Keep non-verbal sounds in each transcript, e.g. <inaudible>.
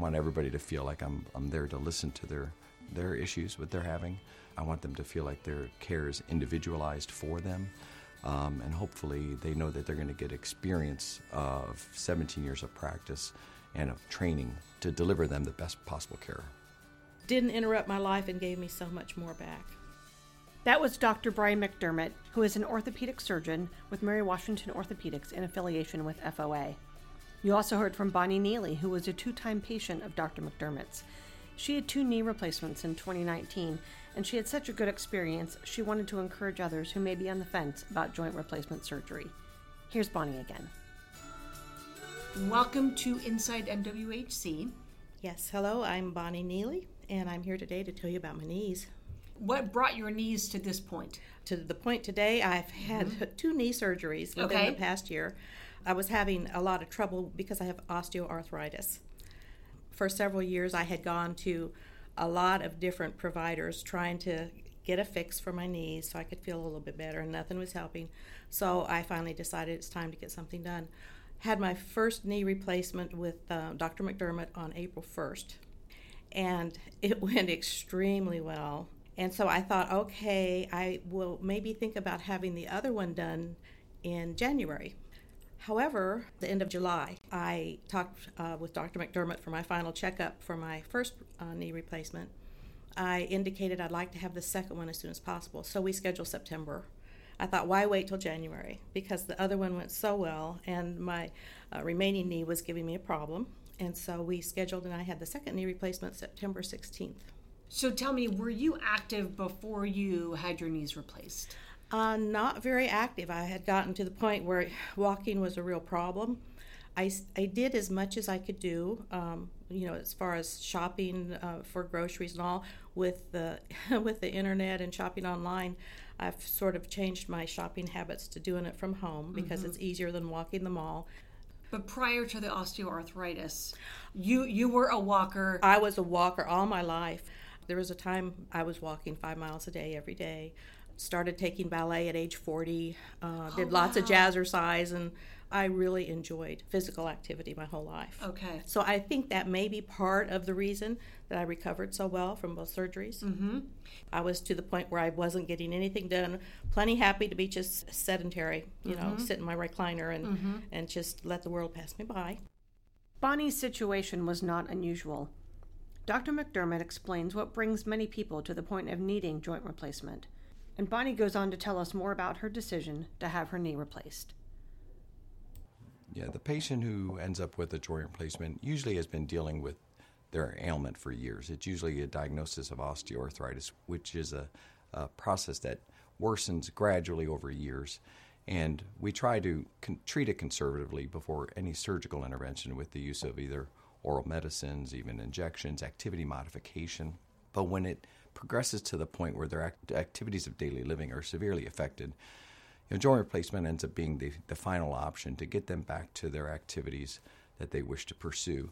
want everybody to feel like I'm, I'm there to listen to their, their issues, what they're having. I want them to feel like their care is individualized for them. Um, and hopefully they know that they're going to get experience of 17 years of practice and of training to deliver them the best possible care. Didn't interrupt my life and gave me so much more back. That was Dr. Brian McDermott, who is an orthopedic surgeon with Mary Washington Orthopedics in affiliation with FOA. You also heard from Bonnie Neely, who was a two time patient of Dr. McDermott's. She had two knee replacements in 2019, and she had such a good experience, she wanted to encourage others who may be on the fence about joint replacement surgery. Here's Bonnie again. Welcome to Inside MWHC. Yes, hello, I'm Bonnie Neely, and I'm here today to tell you about my knees. What brought your knees to this point? To the point today, I've had mm-hmm. two knee surgeries within okay. the past year. I was having a lot of trouble because I have osteoarthritis. For several years, I had gone to a lot of different providers trying to get a fix for my knees so I could feel a little bit better, and nothing was helping. So I finally decided it's time to get something done. Had my first knee replacement with uh, Dr. McDermott on April 1st, and <laughs> it went extremely well. And so I thought, okay, I will maybe think about having the other one done in January. However, the end of July, I talked uh, with Dr. McDermott for my final checkup for my first uh, knee replacement. I indicated I'd like to have the second one as soon as possible, so we scheduled September. I thought, why wait till January? Because the other one went so well, and my uh, remaining knee was giving me a problem. And so we scheduled, and I had the second knee replacement September 16th. So tell me, were you active before you had your knees replaced? Uh, not very active. I had gotten to the point where walking was a real problem. I, I did as much as I could do, um, you know, as far as shopping uh, for groceries and all. With the <laughs> with the internet and shopping online, I've sort of changed my shopping habits to doing it from home because mm-hmm. it's easier than walking the mall. But prior to the osteoarthritis, you you were a walker. I was a walker all my life. There was a time I was walking five miles a day every day started taking ballet at age 40, uh, oh, did lots wow. of jazzercise, and I really enjoyed physical activity my whole life. Okay. So I think that may be part of the reason that I recovered so well from both surgeries. Mm-hmm. I was to the point where I wasn't getting anything done, plenty happy to be just sedentary, you mm-hmm. know, sit in my recliner and, mm-hmm. and just let the world pass me by. Bonnie's situation was not unusual. Dr. McDermott explains what brings many people to the point of needing joint replacement and Bonnie goes on to tell us more about her decision to have her knee replaced. Yeah, the patient who ends up with a joint replacement usually has been dealing with their ailment for years. It's usually a diagnosis of osteoarthritis, which is a, a process that worsens gradually over years. And we try to con- treat it conservatively before any surgical intervention with the use of either oral medicines, even injections, activity modification. But when it progresses to the point where their act- activities of daily living are severely affected, you know, joint replacement ends up being the, the final option to get them back to their activities that they wish to pursue.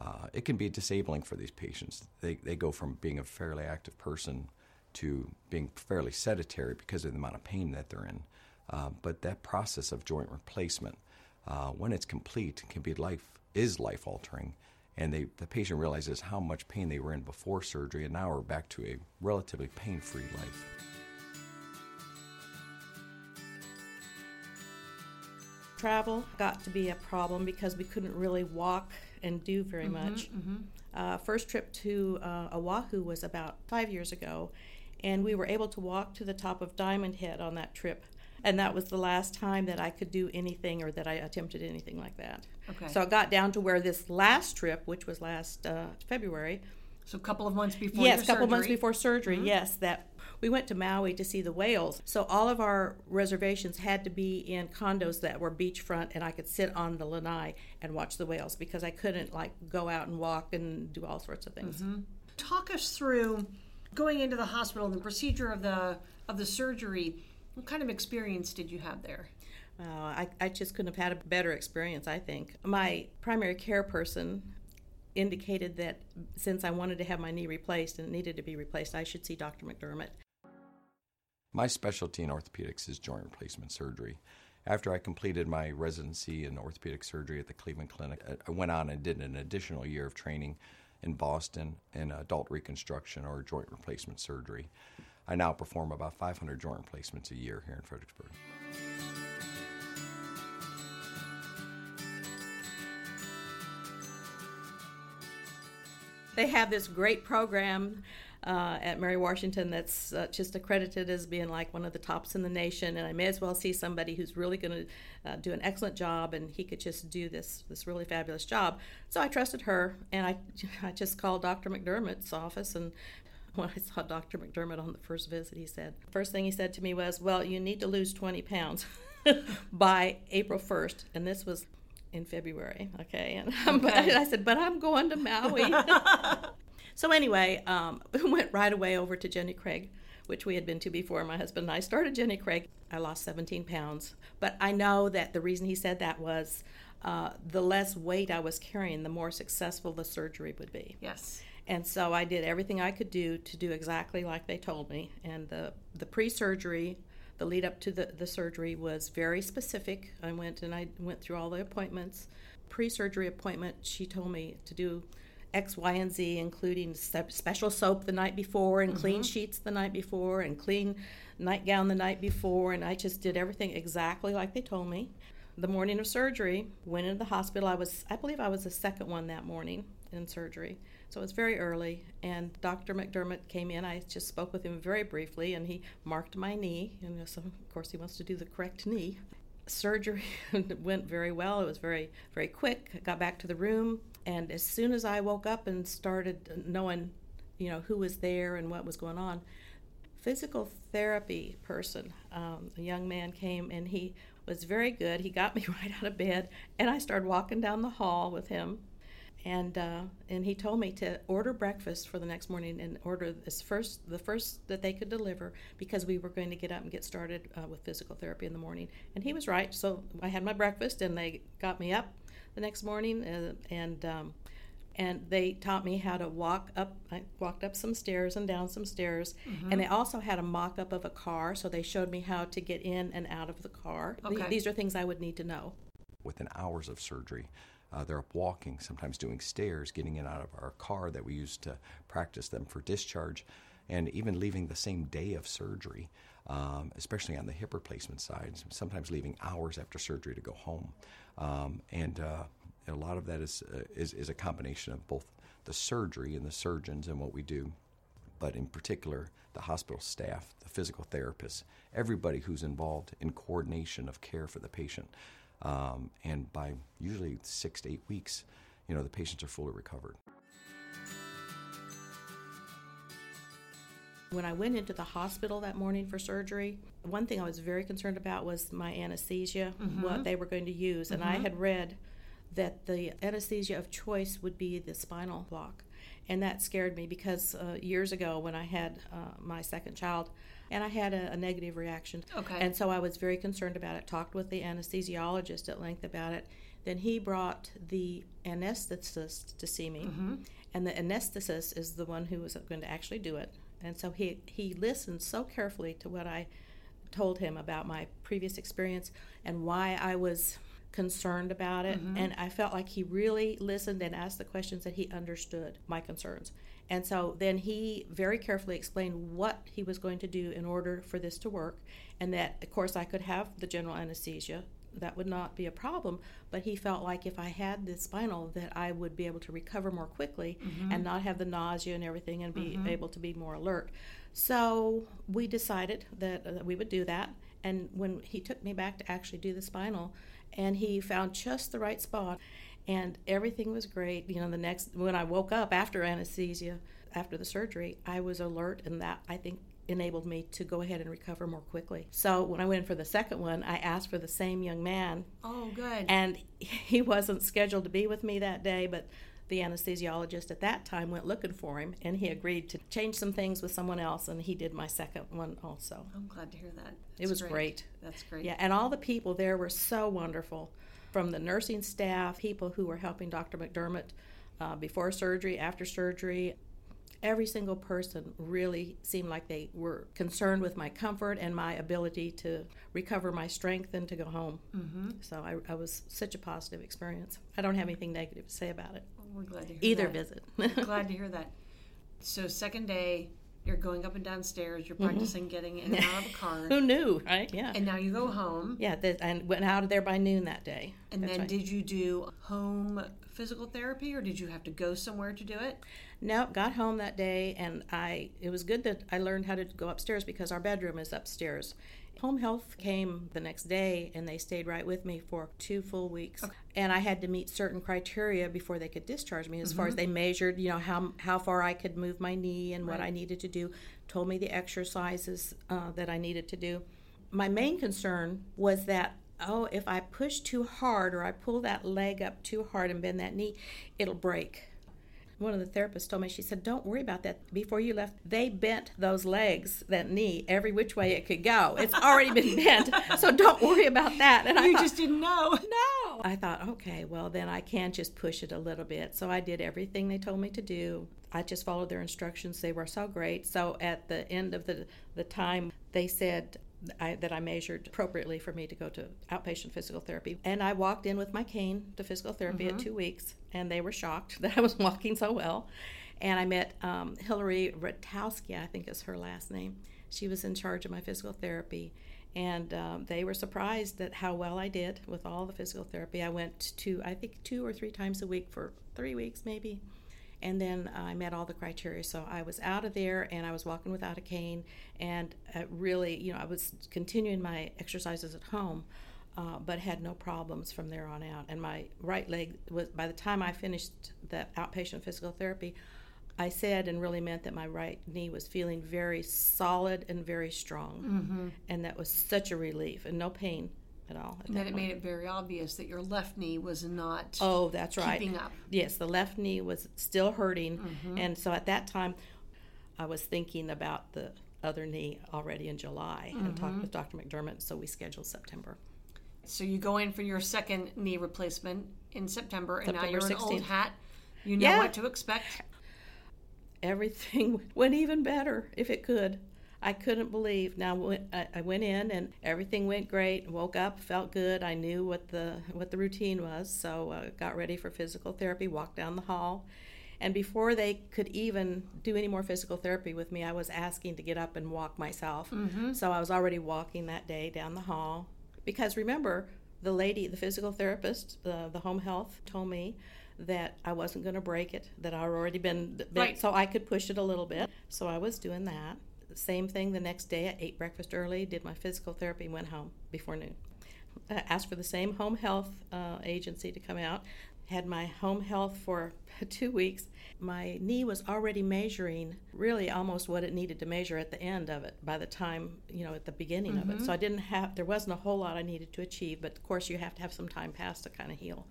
Uh, it can be disabling for these patients. They, they go from being a fairly active person to being fairly sedentary because of the amount of pain that they're in. Uh, but that process of joint replacement, uh, when it's complete, can be life is life altering and they, the patient realizes how much pain they were in before surgery, and now we're back to a relatively pain free life. Travel got to be a problem because we couldn't really walk and do very mm-hmm, much. Mm-hmm. Uh, first trip to uh, Oahu was about five years ago, and we were able to walk to the top of Diamond Head on that trip and that was the last time that I could do anything or that I attempted anything like that. Okay. So I got down to where this last trip, which was last uh, February. So a couple of months before. Yes, a couple of months before surgery. Mm-hmm. Yes, that we went to Maui to see the whales. So all of our reservations had to be in condos that were beachfront, and I could sit on the lanai and watch the whales because I couldn't like go out and walk and do all sorts of things. Mm-hmm. Talk us through going into the hospital, and the procedure of the of the surgery what kind of experience did you have there? Uh, I, I just couldn't have had a better experience, I think. My primary care person indicated that since I wanted to have my knee replaced and it needed to be replaced, I should see Dr. McDermott. My specialty in orthopedics is joint replacement surgery. After I completed my residency in orthopedic surgery at the Cleveland Clinic, I went on and did an additional year of training in Boston in adult reconstruction or joint replacement surgery. I now perform about 500 joint replacements a year here in Fredericksburg. They have this great program uh, at Mary Washington that's uh, just accredited as being like one of the tops in the nation, and I may as well see somebody who's really going to uh, do an excellent job, and he could just do this this really fabulous job. So I trusted her, and I <laughs> I just called Dr. McDermott's office, and when I saw Dr. McDermott on the first visit, he said first thing he said to me was, "Well, you need to lose 20 pounds <laughs> by April 1st," and this was in February. Okay, and okay. I said, "But I'm going to Maui." <laughs> So anyway, um, <laughs> we went right away over to Jenny Craig, which we had been to before. My husband and I started Jenny Craig. I lost 17 pounds, but I know that the reason he said that was uh, the less weight I was carrying, the more successful the surgery would be. Yes. And so I did everything I could do to do exactly like they told me. And the the pre-surgery, the lead up to the, the surgery was very specific. I went and I went through all the appointments. Pre-surgery appointment, she told me to do X, Y, and Z, including special soap the night before and mm-hmm. clean sheets the night before and clean nightgown the night before. And I just did everything exactly like they told me. The morning of surgery, went into the hospital. I was, I believe, I was the second one that morning in surgery. So it was very early, and Dr. McDermott came in. I just spoke with him very briefly, and he marked my knee. And so, of course, he wants to do the correct knee. Surgery <laughs> went very well. It was very, very quick. I got back to the room. And as soon as I woke up and started knowing, you know, who was there and what was going on, physical therapy person, um, a young man came and he was very good. He got me <laughs> right out of bed, and I started walking down the hall with him. And uh, and he told me to order breakfast for the next morning and order this first the first that they could deliver because we were going to get up and get started uh, with physical therapy in the morning. And he was right. So I had my breakfast and they got me up the next morning, uh, and um, and they taught me how to walk up. I walked up some stairs and down some stairs, mm-hmm. and they also had a mock-up of a car, so they showed me how to get in and out of the car. Okay. These are things I would need to know. Within hours of surgery, uh, they're up walking, sometimes doing stairs, getting in and out of our car that we use to practice them for discharge, and even leaving the same day of surgery, um, especially on the hip replacement side, sometimes leaving hours after surgery to go home. Um, and, uh, a lot of that is, uh, is, is a combination of both the surgery and the surgeons and what we do, but in particular the hospital staff, the physical therapists, everybody who's involved in coordination of care for the patient. Um, and by usually six to eight weeks, you know, the patients are fully recovered. When I went into the hospital that morning for surgery, one thing I was very concerned about was my anesthesia, mm-hmm. what they were going to use. And mm-hmm. I had read that the anesthesia of choice would be the spinal block. And that scared me because uh, years ago when I had uh, my second child, and I had a, a, negative reaction. Okay. And so I was very concerned about it, talked with the anesthesiologist at length about it. Then he brought the anesthetist to see me. Mm-hmm. And the anesthetist is the one who was going to actually do it. And so he, he listened so carefully to what I told him about my previous experience and why I was concerned about it. Mm-hmm. And I felt like he really listened and asked the questions that he understood my concerns. And so then he very carefully explained what he was going to do in order for this to work, and that, of course, I could have the general anesthesia that would not be a problem. But he felt like if I had the spinal, that I would be able to recover more quickly mm-hmm. and not have the nausea and everything, and be mm-hmm. able to be more alert. So we decided that uh, we would do that. And when he took me back to actually do the spinal, and he found just the right spot, and everything was great. You know, the next when I woke up after anesthesia, after the surgery, I was alert, and that I think enabled me to go ahead and recover more quickly. So when I went for the second one, I asked for the same young man. Oh, good. And <laughs> he wasn't scheduled to be with me that day, but the anesthesiologist at that time went looking for him and he agreed to change some things with someone else and he did my second one also. I'm glad to hear that. That's it was great. great. That's great. Yeah, and all the people there were so wonderful from the nursing staff, people who were helping Dr. McDermott uh, before surgery, after surgery, every single person really seemed like they were concerned with my comfort and my ability to recover my strength and to go home. Mm-hmm. So I, I, was such a positive experience. I don't have anything negative to say about it. We're glad to hear Either that. visit. <laughs> glad to hear that. So second day, you're going up and down stairs. You're mm-hmm. practicing mm-hmm. getting in and out of a <laughs> car. Who knew, right? Yeah. And now you go home. Yeah, and went out of there by noon that day. And That's then right. did you do home physical therapy, or did you have to go somewhere to do it? No, got home that day, and I. It was good that I learned how to go upstairs because our bedroom is upstairs. Home health came the next day and they stayed right with me for two full weeks. Okay. And I had to meet certain criteria before they could discharge me as mm-hmm. far as mm-hmm. they measured, you know, how, how far I could move my knee and right. what I needed to do, told me the exercises uh, that I needed to do. My main concern was that oh, if I push too hard or I pull that leg up too hard and bend that knee, it'll break one of the therapists told me, she said, Don't worry about that. Before you left, they bent those legs, that knee, every which way it could go. It's already been <laughs> bent, so don't worry about that. And you I thought, just didn't know. No. I thought, okay, well, then I can just push it a little bit. So I did everything they told me to do. I just followed their instructions. They were so great. So at the end of the, the time, they said, I, that I measured appropriately for me to go to outpatient physical therapy. And I walked in with my cane to physical therapy mm-hmm. at two weeks, and they were shocked <laughs> that I was walking so well. And I met um, Hillary Ratowski, I think is her last name. She was in charge of my physical therapy, and um, they were surprised at how well I did with all the physical therapy. I went to, I think, two or three times a week for three weeks, maybe and then I met all the criteria. So I was out of there and I was walking without a cane, and uh, really, you know, I was continuing my exercises at home. Uh, but had no problems from there on out. And my right leg was, by the time I finished the outpatient physical therapy, I said and really meant that my right knee was feeling very solid and very strong. Mm-hmm. And that was such a relief and no pain at all. At and then it made it very obvious that your left knee was not. Oh, that's right. Keeping up. Yes, the left knee was still hurting, mm-hmm. and so at that time, I was thinking about the other knee already in July mm-hmm. and talked with Dr. McDermott. So we scheduled September. So you go in for your second knee replacement in September, and September now you're 16th. an old hat. You know yeah. what to expect. Everything <laughs> went even better if it could. I couldn't believe. Now I went in and everything went great. Woke up, felt good. I knew what the what the routine was, so uh, got ready for physical therapy. Walked down the hall, and before they could even do any more physical therapy with me, I was asking to get up and walk myself. Mm-hmm. So I was already walking that day down the hall. Because remember, the lady, the physical therapist, the the home health, told me that I wasn't going to break it. That I already been, been right. so I could push it a little bit. So I was doing that same thing the next day. I ate breakfast early, did my physical therapy, went home before noon. I asked for the same home health uh, agency to come out. Had my home health for <laughs> two weeks. My knee was already measuring really almost what it needed to measure at the end of it by the time, you know, at the beginning mm-hmm. of it. So mm-hmm. I didn't have, there wasn't a whole lot I needed to achieve, but of course you have to have some time pass to kind of heal.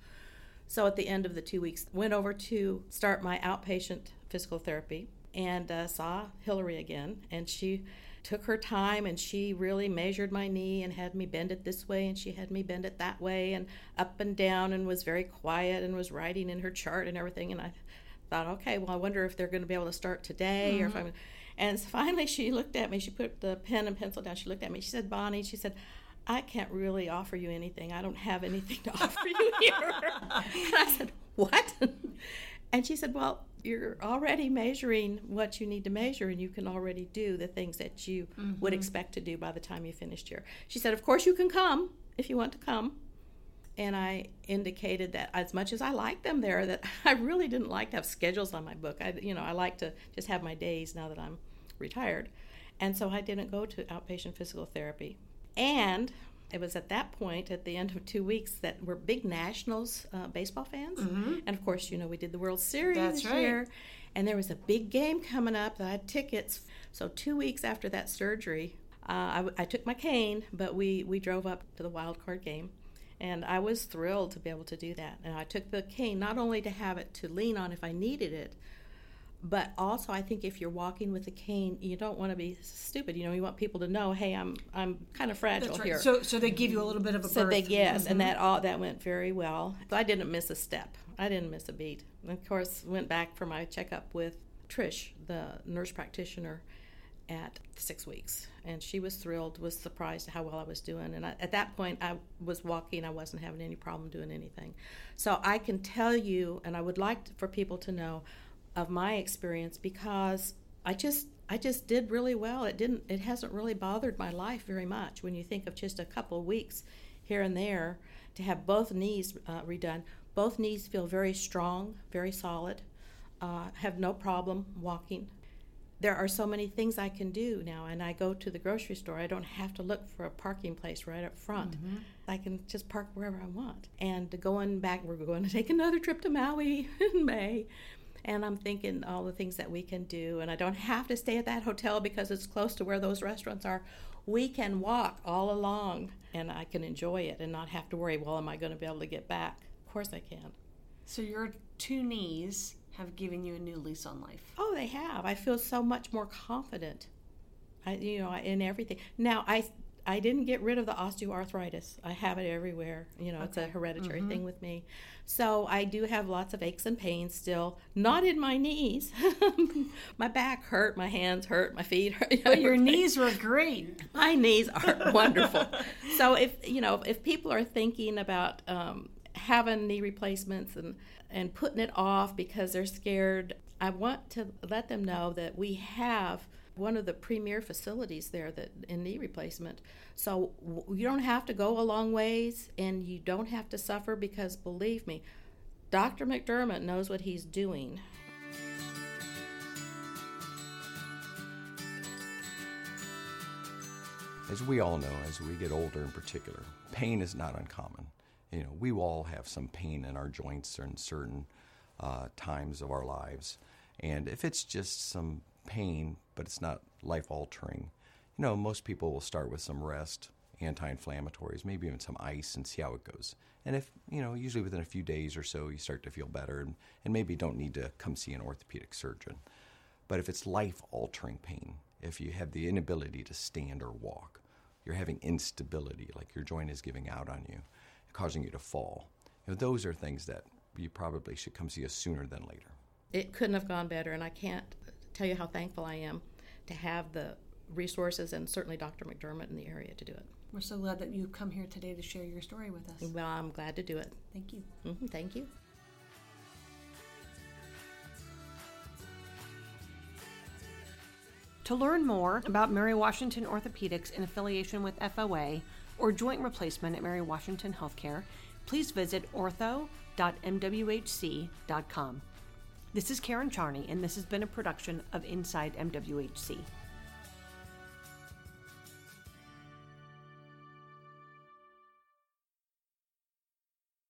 So at the end of the two weeks, went over to start my outpatient physical therapy and uh, saw Hillary again. And she took her time and she really measured my knee and had me bend it this way and she had me bend it that way and up and down and was very quiet and was writing in her chart and everything. And I thought, okay, well, I wonder if they're going to be able to start today mm-hmm. or if mm-hmm. I'm. And finally, she looked at me. She put the pen and pencil down. She looked at me. She said, Bonnie, she said, I can't really offer you anything. I don't have anything to <laughs> offer you here. and I said, What? <laughs> And she said, Well, you're already measuring what you need to measure and you can already do the things that you mm-hmm. would expect to do by the time you finished here. She said, Of course, you can come if you want to come. And I indicated that as much as I liked them there, that <laughs> I really didn't like to have schedules on my book. I, you know, I like to just have my days now that I'm retired. And so I didn't go to outpatient physical therapy. And it was at that point, at the end of two weeks, that we're big Nationals uh, baseball fans. Mm-hmm. And of course, you know, we did the World Series That's this right. year. And there was a big game coming up. I had tickets. So, two weeks after that surgery, uh, I, I took my cane, but we, we drove up to the wild card game. And I was thrilled to be able to do that. And I took the cane not only to have it to lean on if I needed it, but also I think if you're walking with a cane, you don't want to be stupid. You know, you want people to know, hey, I'm I'm kind of fragile right. here. So so they give you a little bit of a so berth. they yes, mm-hmm. and that all that went very well. So I didn't miss a step. I didn't miss a beat. And of course, went back for my checkup with Trish, the nurse practitioner, at six weeks, and she was thrilled, was surprised at how well I was doing. And I, at that point, I was walking; I wasn't having any problem doing anything. So I can tell you, and I would like for people to know of my experience because I just I just did really well. It didn't it hasn't really bothered my life very much when you think of just a couple of weeks here and there to have both knees uh, redone. Both knees feel very strong, very solid. Uh, have no problem walking. There are so many things I can do now, and I go to the grocery store. I don't have to look for a parking place right up front. Mm-hmm. I can just park wherever I want. And going back, we're going to take another trip to Maui <laughs> in May and I'm thinking all the things that we can do. And I don't have to stay at that hotel because it's close to where those restaurants are. We can walk all along and I can enjoy it and not have to worry, well, am I going to be able to get back? Of course I can. So your two knees have given you a new lease on life. Oh, they have. I feel so much more confident. I, you know, in everything. Now, I I didn't get rid of the osteoarthritis. I have it everywhere. You know, okay. it's a hereditary mm-hmm. thing with me. So I do have lots of aches and pains still, not in my knees. <laughs> my back hurt, my hands hurt, my feet hurt. But your knees were great. My knees are <laughs> wonderful. So if you know, if people are thinking about um, having knee replacements and and putting it off because they're scared, I want to let them know that we have one of the premier facilities there that in knee replacement. So you don't have to go a long ways and you don't have to suffer because believe me, Dr. McDermott knows what he's doing. As we all know, as we get older in particular, pain is not uncommon. You know, we all have some pain in our joints in certain uh, times of our lives. And if it's just some pain, but it's not life altering. You know, most people will start with some rest, anti inflammatories, maybe even some ice, and see how it goes. And if, you know, usually within a few days or so, you start to feel better and, and maybe don't need to come see an orthopedic surgeon. But if it's life altering pain, if you have the inability to stand or walk, you're having instability, like your joint is giving out on you, causing you to fall, you know, those are things that you probably should come see us sooner than later. It couldn't have gone better, and I can't tell you how thankful I am to have the resources and certainly Dr. McDermott in the area to do it. We're so glad that you've come here today to share your story with us. Well, I'm glad to do it. Thank you. Mm-hmm, thank you. To learn more about Mary Washington Orthopedics in affiliation with FOA or joint replacement at Mary Washington Healthcare, please visit ortho.mwhc.com. This is Karen Charney, and this has been a production of Inside MWHC.